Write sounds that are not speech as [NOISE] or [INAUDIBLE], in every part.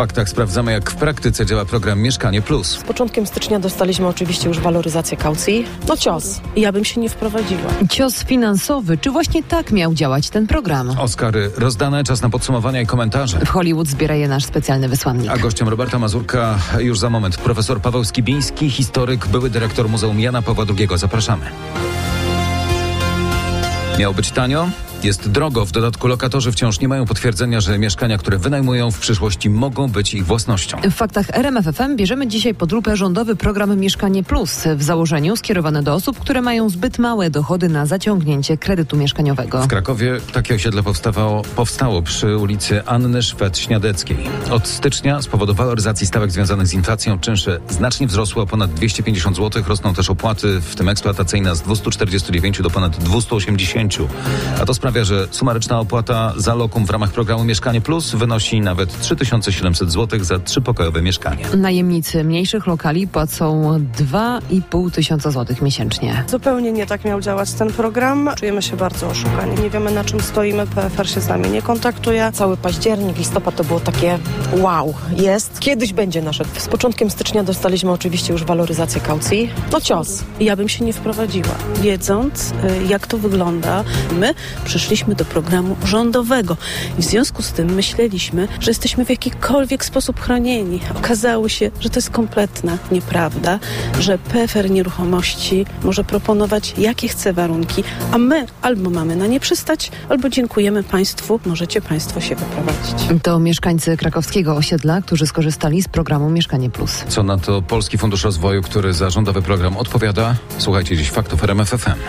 faktach sprawdzamy, jak w praktyce działa program Mieszkanie Plus. Z początkiem stycznia dostaliśmy oczywiście już waloryzację kaucji. No cios. Ja bym się nie wprowadziła. Cios finansowy. Czy właśnie tak miał działać ten program? Oscary rozdane, czas na podsumowania i komentarze. W Hollywood zbiera je nasz specjalny wysłannik. A gościem Roberta Mazurka już za moment profesor Paweł Skibiński, historyk, były dyrektor Muzeum Jana Pawła II. Zapraszamy. Miało być tanio? Jest drogo. W dodatku lokatorzy wciąż nie mają potwierdzenia, że mieszkania, które wynajmują w przyszłości mogą być ich własnością. W faktach RMFFM bierzemy dzisiaj pod lupę rządowy program Mieszkanie Plus w założeniu skierowany do osób, które mają zbyt małe dochody na zaciągnięcie kredytu mieszkaniowego. W Krakowie takie osiedle powstało, powstało przy ulicy Anny Szwed-Śniadeckiej. Od stycznia z powodu waloryzacji stawek związanych z inflacją czynsze znacznie wzrosły o ponad 250 zł. Rosną też opłaty, w tym eksploatacyjne z 249 do ponad 280. A to sprawia, że sumaryczna opłata za lokum w ramach programu Mieszkanie Plus wynosi nawet 3700 zł za trzypokojowe mieszkanie. Najemnicy mniejszych lokali płacą 2,5 tysiąca złotych miesięcznie. Zupełnie nie tak miał działać ten program. Czujemy się bardzo oszukani. Nie wiemy na czym stoimy. PFR się z nami nie kontaktuje. Cały październik, listopad to było takie wow, jest. Kiedyś będzie nasze. Z początkiem stycznia dostaliśmy oczywiście już waloryzację kaucji. No cios. Ja bym się nie wprowadziła, wiedząc y, jak to wygląda. My przyszliśmy do programu rządowego i w związku z tym myśleliśmy, że jesteśmy w jakikolwiek sposób chronieni. Okazało się, że to jest kompletna nieprawda, że PFR Nieruchomości może proponować jakie chce warunki, a my albo mamy na nie przystać, albo dziękujemy Państwu, możecie Państwo się wyprowadzić. To mieszkańcy krakowskiego osiedla, którzy skorzystali z programu Mieszkanie Plus. Co na to Polski Fundusz Rozwoju, który za rządowy program odpowiada? Słuchajcie dziś faktów RMFFM.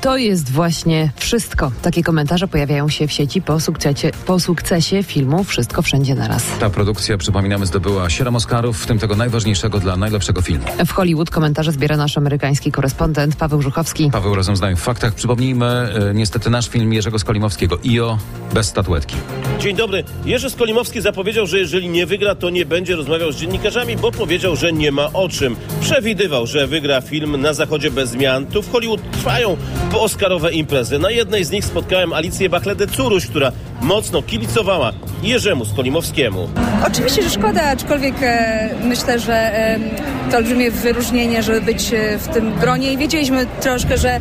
To jest właśnie wszystko. Takie komentarze pojawiają się w sieci po sukcesie, po sukcesie filmu Wszystko Wszędzie Naraz. Ta produkcja, przypominamy, zdobyła 7 Oscarów, w tym tego najważniejszego dla najlepszego filmu. W Hollywood komentarze zbiera nasz amerykański korespondent Paweł Żuchowski. Paweł razem z nami w faktach. Przypomnijmy e, niestety nasz film Jerzego Skolimowskiego IO bez statuetki. Dzień dobry. Jerzy Skolimowski zapowiedział, że jeżeli nie wygra, to nie będzie rozmawiał z dziennikarzami, bo powiedział, że nie ma o czym. Przewidywał, że wygra film na zachodzie bez zmian. Tu w Hollywood trwają pooskarowe imprezy. Na jednej z nich spotkałem Alicję Bachledę-Curuś, która mocno kibicowała Jerzemu Skolimowskiemu. Oczywiście, że szkoda, aczkolwiek e, myślę, że e, to olbrzymie wyróżnienie, żeby być e, w tym gronie i wiedzieliśmy troszkę, że,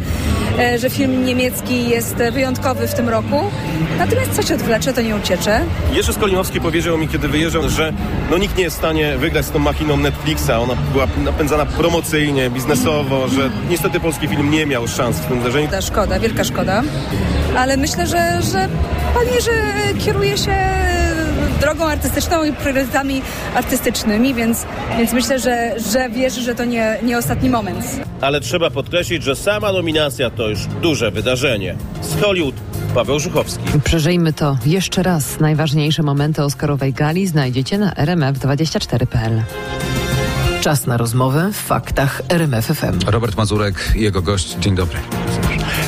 że film niemiecki jest wyjątkowy w tym roku. Natomiast co się odwlecze, to nie uciecze. Jerzy Skolimowski powiedział mi, kiedy wyjeżdżał, że no nikt nie jest w stanie wygrać z tą machiną Netflixa. Ona była napędzana promocyjnie, biznesowo, że niestety polski film nie miał szans w tym uderzeniu. Ta szkoda, wielka szkoda. Ale myślę, że, że pan Jerzy kieruje się drogą artystyczną i priorytetami artystycznymi, więc, więc myślę, że, że wierzy, że to nie, nie ostatni moment. Ale trzeba podkreślić, że sama nominacja to już duże wydarzenie. Z Hollywood Paweł Żuchowski. Przeżyjmy to jeszcze raz. Najważniejsze momenty Oscarowej gali znajdziecie na rmf24.pl. Czas na rozmowę w faktach RMFFM. Robert Mazurek, jego gość. Dzień dobry.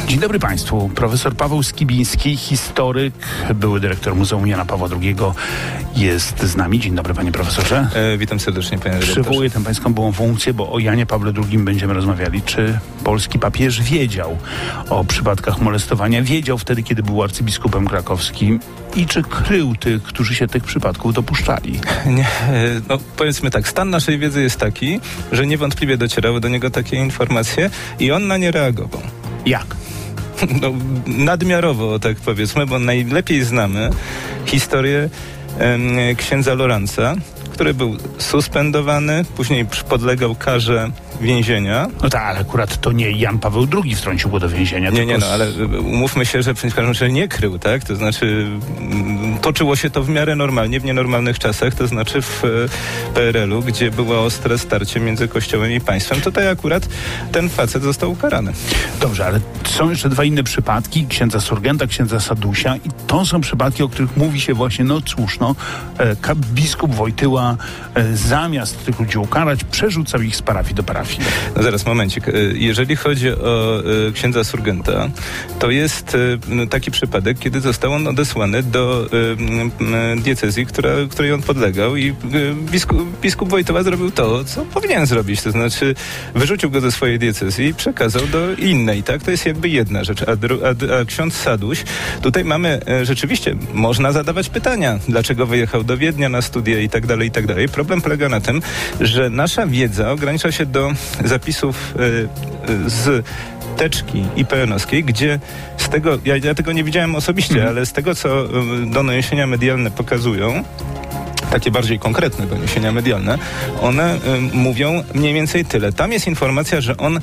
Dzień dobry Państwu. Profesor Paweł Skibiński, historyk, były dyrektor Muzeum Jana Pawła II jest z nami. Dzień dobry Panie Profesorze. E, witam serdecznie Panie redaktorze. Przywołuję tę Pańską byłą funkcję, bo o Janie Pawle II będziemy rozmawiali. Czy polski papież wiedział o przypadkach molestowania? Wiedział wtedy, kiedy był arcybiskupem krakowskim i czy krył tych, którzy się tych przypadków dopuszczali? [LAUGHS] Nie, e, no powiedzmy tak, stan naszej wiedzy jest taki, że niewątpliwie docierały do niego takie informacje i on na nie reagował. Jak? [LAUGHS] No, nadmiarowo, tak powiedzmy, bo najlepiej znamy historię księdza Lorenza, który był suspendowany, później podlegał karze więzienia. No tak, ale akurat to nie Jan Paweł II wtrącił go do więzienia. Nie, nie, no, ale umówmy się, że przecież każdym razie nie krył, tak? To znaczy mm, toczyło się to w miarę normalnie, w nienormalnych czasach, to znaczy w e, PRL-u, gdzie było ostre starcie między Kościołem i państwem. Tutaj akurat ten facet został ukarany. Dobrze, ale są jeszcze dwa inne przypadki, księdza Sorgenta, księdza Sadusia i to są przypadki, o których mówi się właśnie, no cóż, no, e, biskup Wojtyła e, zamiast tych ludzi ukarać, przerzucał ich z parafii do parafii. No zaraz, momencik. E, Jeżeli chodzi o e, księdza Surgenta, to jest taki przypadek, kiedy został on odesłany do diecezji, która, której on podlegał i biskup, biskup Wojtyła zrobił to, co powinien zrobić. To znaczy wyrzucił go ze swojej diecezji i przekazał do innej, tak? To jest jakby jedna rzecz. A, a, a ksiądz Saduś, tutaj mamy rzeczywiście, można zadawać pytania, dlaczego wyjechał do Wiednia na studia i tak dalej, i tak dalej. Problem polega na tym, że nasza wiedza ogranicza się do zapisów e, e, z teczki IPN-owskiej, gdzie z tego, ja, ja tego nie widziałem osobiście, ale z tego, co e, doniesienia medialne pokazują, takie bardziej konkretne doniesienia medialne, one y, mówią mniej więcej tyle. Tam jest informacja, że on y,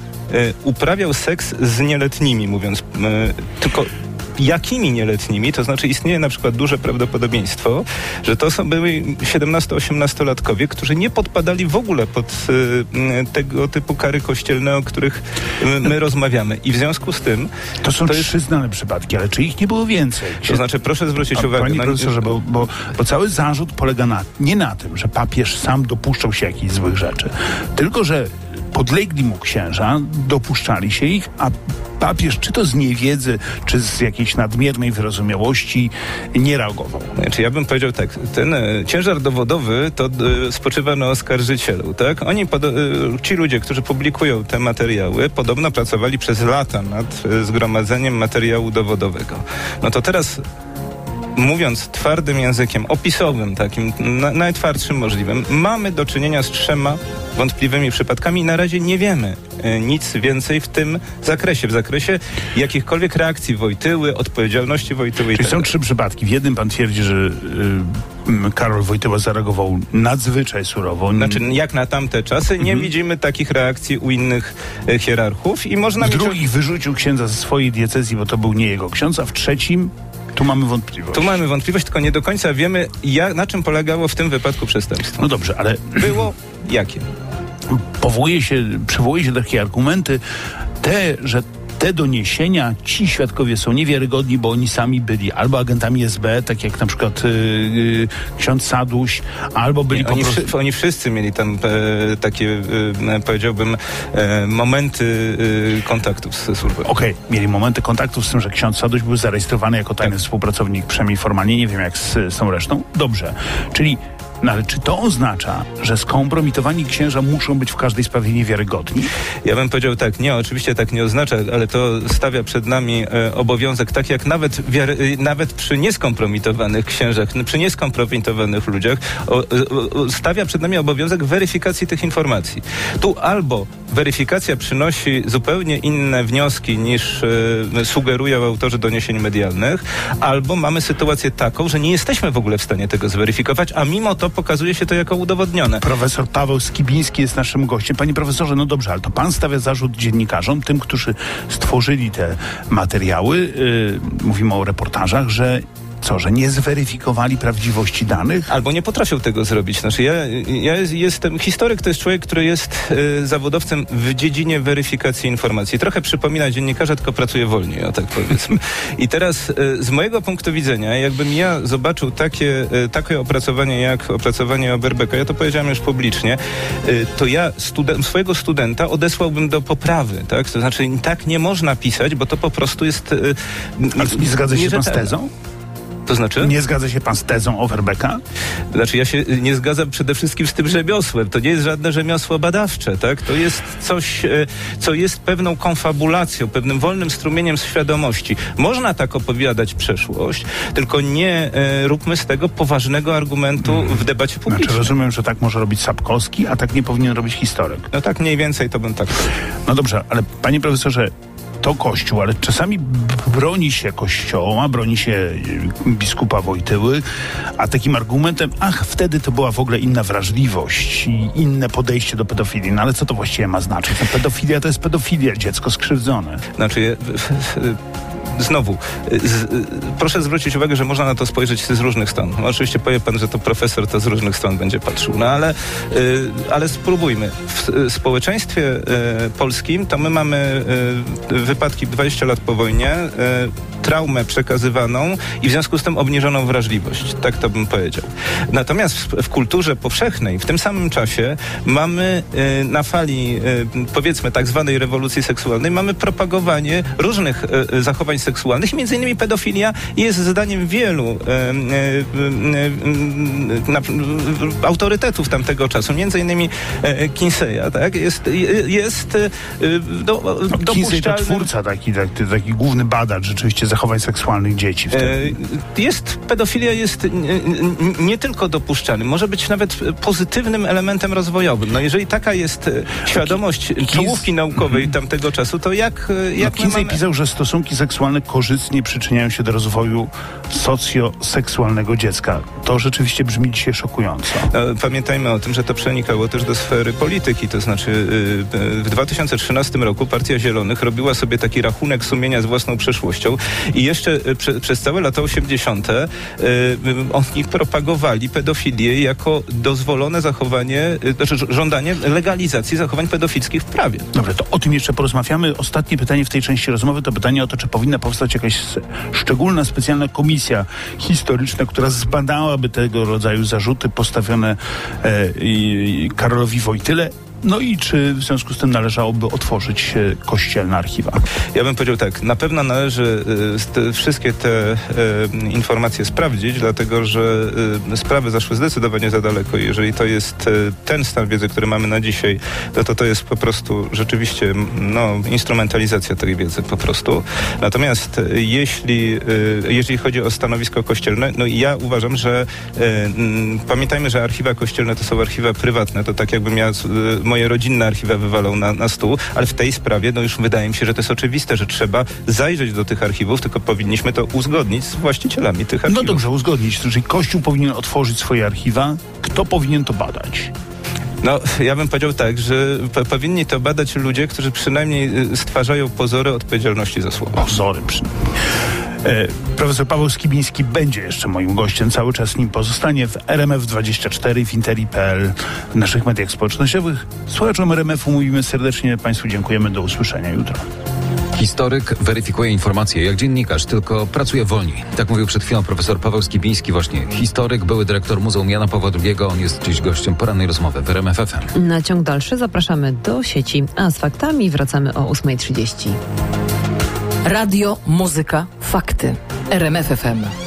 uprawiał seks z nieletnimi, mówiąc y, tylko jakimi nieletnimi, to znaczy istnieje na przykład duże prawdopodobieństwo, że to są byli 17-18-latkowie, którzy nie podpadali w ogóle pod y, y, tego typu kary kościelne, o których y, my rozmawiamy. I w związku z tym... To są to jest- trzy znane przypadki, ale czy ich nie było więcej? To znaczy, proszę zwrócić A, uwagę... Panie na- profesorze, bo, bo, bo cały zarzut polega na, nie na tym, że papież sam dopuszczał się jakichś złych rzeczy, tylko że podlegli mu księża, dopuszczali się ich, a papież czy to z niewiedzy, czy z jakiejś nadmiernej wyrozumiałości nie reagował. Znaczy, ja bym powiedział tak, ten e, ciężar dowodowy to e, spoczywa na oskarżycielu, tak? Oni, pod, e, ci ludzie, którzy publikują te materiały, podobno pracowali przez lata nad e, zgromadzeniem materiału dowodowego. No to teraz mówiąc twardym językiem, opisowym, takim na, najtwardszym możliwym, mamy do czynienia z trzema wątpliwymi przypadkami i na razie nie wiemy e, nic więcej w tym zakresie, w zakresie jakichkolwiek reakcji Wojtyły, odpowiedzialności Wojtyły i Czyli tak są trzy przypadki. W jednym pan twierdzi, że y, Karol Wojtyła zareagował nadzwyczaj surowo. Znaczy, jak na tamte czasy, nie widzimy takich reakcji u innych e, hierarchów i można w mieć... drugich wyrzucił księdza ze swojej diecezji, bo to był nie jego ksiądz, a w trzecim tu mamy wątpliwość. Tu mamy wątpliwość, tylko nie do końca wiemy, jak, na czym polegało w tym wypadku przestępstwo. No dobrze, ale Było jakie? powołuje się, przywołuje się takie argumenty, te, że te doniesienia, ci świadkowie są niewiarygodni, bo oni sami byli albo agentami SB, tak jak na przykład y, y, ksiądz Saduś, albo byli po Oni, prostu... wszy, oni wszyscy mieli tam e, takie, e, powiedziałbym, e, momenty e, kontaktów z służbą. Okej, mieli momenty kontaktów z tym, że ksiądz Saduś był zarejestrowany jako tajny współpracownik, przynajmniej formalnie, nie wiem jak z, z tą resztą. Dobrze, czyli no ale czy to oznacza, że skompromitowani księża muszą być w każdej sprawie niewiarygodni? Ja bym powiedział tak, nie, oczywiście tak nie oznacza, ale to stawia przed nami e, obowiązek, tak jak nawet, wiary, e, nawet przy nieskompromitowanych księżach, przy nieskompromitowanych ludziach, o, o, o, stawia przed nami obowiązek weryfikacji tych informacji. Tu albo weryfikacja przynosi zupełnie inne wnioski niż e, sugerują autorzy doniesień medialnych, albo mamy sytuację taką, że nie jesteśmy w ogóle w stanie tego zweryfikować, a mimo to pokazuje się to jako udowodnione. Profesor Paweł Skibiński jest naszym gościem. Panie profesorze, no dobrze, ale to pan stawia zarzut dziennikarzom, tym, którzy stworzyli te materiały, yy, mówimy o reportażach, że co, że nie zweryfikowali prawdziwości danych? Albo nie potrafią tego zrobić. Znaczy ja, ja jest- jestem, historyk to jest człowiek, który jest e, zawodowcem w dziedzinie weryfikacji informacji. Trochę przypomina dziennikarza, tylko pracuje wolniej, o tak powiedzmy. [LAUGHS] I teraz e, z mojego punktu widzenia, jakbym ja zobaczył takie, e, takie opracowanie jak opracowanie Oberbecka, ja to powiedziałem już publicznie, e, to ja studen- swojego studenta odesłałbym do poprawy, tak? To znaczy tak nie można pisać, bo to po prostu jest... A nie zgadza się pan z tezą? To znaczy? Nie zgadza się pan z tezą Overbecka? Znaczy ja się nie zgadzam przede wszystkim z tym rzemiosłem. To nie jest żadne rzemiosło badawcze, tak? To jest coś, e, co jest pewną konfabulacją, pewnym wolnym strumieniem świadomości. Można tak opowiadać przeszłość, tylko nie e, róbmy z tego poważnego argumentu w debacie Znaczy publicznej. rozumiem, że tak może robić Sapkowski, a tak nie powinien robić historyk. No tak mniej więcej to bym tak. No dobrze, ale panie profesorze, to Kościół, ale czasami broni się Kościoła, broni się y, biskupa Wojtyły, a takim argumentem, ach, wtedy to była w ogóle inna wrażliwość i inne podejście do pedofilii. No ale co to właściwie ma znaczyć? No, pedofilia to jest pedofilia, dziecko skrzywdzone. Znaczy, je- znowu, z, proszę zwrócić uwagę, że można na to spojrzeć z różnych stron. No, Oczywiście powie pan, że to profesor to z różnych stron będzie patrzył, no ale, y, ale spróbujmy. W y, społeczeństwie y, polskim to my mamy y, wypadki 20 lat po wojnie, y, traumę przekazywaną i w związku z tym obniżoną wrażliwość. Tak to bym powiedział. Natomiast w, w kulturze powszechnej w tym samym czasie mamy y, na fali y, powiedzmy tak zwanej rewolucji seksualnej mamy propagowanie różnych y, zachowań seksualnych między innymi pedofilia jest zdaniem wielu y, y, na, autorytetów tamtego czasu, między innymi Kinseya, tak? Jest, jest do, no, Kinsey to twórca, taki, taki, taki główny badacz rzeczywiście zachowań seksualnych dzieci. Wtedy. Jest, pedofilia jest nie, tylko dopuszczalny, może być nawet pozytywnym elementem rozwojowym. No jeżeli taka jest świadomość czołówki naukowej mhm. tamtego czasu, to jak... jak no, Kinsey mamy... pisał, że stosunki seksualne korzystnie przyczyniają się do rozwoju socjoseksualnego dziecka. To rzeczywiście brzmi dzisiaj szokująco. No, pamiętajmy o tym, że to przenikało też do sfery polityki, to znaczy w 2013 roku Partia Zielonych robiła sobie taki rachunek sumienia z własną przeszłością i jeszcze y, prze, przez całe lata 80. oni propagowali pedofilię jako dozwolone zachowanie, znaczy żądanie legalizacji zachowań pedofilskich w prawie. Dobrze, to o tym jeszcze porozmawiamy. Ostatnie pytanie w tej części rozmowy to pytanie o to, czy powinna powstać jakaś szczególna, specjalna komisja historyczna, która zbadałaby tego rodzaju zarzuty postawione e, Karolowi Wojtyle no i czy w związku z tym należałoby otworzyć kościelne archiwa? Ja bym powiedział tak, na pewno należy y, te, wszystkie te y, informacje sprawdzić, dlatego że y, sprawy zaszły zdecydowanie za daleko. Jeżeli to jest y, ten stan wiedzy, który mamy na dzisiaj, no to to jest po prostu rzeczywiście no, instrumentalizacja tej wiedzy po prostu. Natomiast y, jeśli, jeżeli chodzi o stanowisko kościelne, no ja uważam, że pamiętajmy, że archiwa kościelne to są archiwa prywatne. To tak jakbym ja moje rodzinne archiwa wywalą na, na stół, ale w tej sprawie no już wydaje mi się, że to jest oczywiste, że trzeba zajrzeć do tych archiwów, tylko powinniśmy to uzgodnić z właścicielami tych archiwów. No dobrze, uzgodnić. Czyli Kościół powinien otworzyć swoje archiwa. Kto powinien to badać? No, ja bym powiedział tak, że powinni to badać ludzie, którzy przynajmniej y, stwarzają pozory odpowiedzialności za słowo. Pozory przynajmniej. E, profesor Paweł Skibiński będzie jeszcze moim gościem, cały czas nim pozostanie w RMF24, w Interi.pl, w naszych mediach społecznościowych. Słuchaczom RMF-u mówimy serdecznie, Państwu dziękujemy, do usłyszenia jutro. Historyk weryfikuje informacje jak dziennikarz, tylko pracuje wolniej. Tak mówił przed chwilą profesor Paweł Skibiński, właśnie historyk, były dyrektor Muzeum Jana Pawła II. On jest dziś gościem porannej rozmowy w RMF FM. Na ciąg dalszy zapraszamy do sieci, a z faktami wracamy o 8.30. Radio, muzyka, fakty. RMF FM.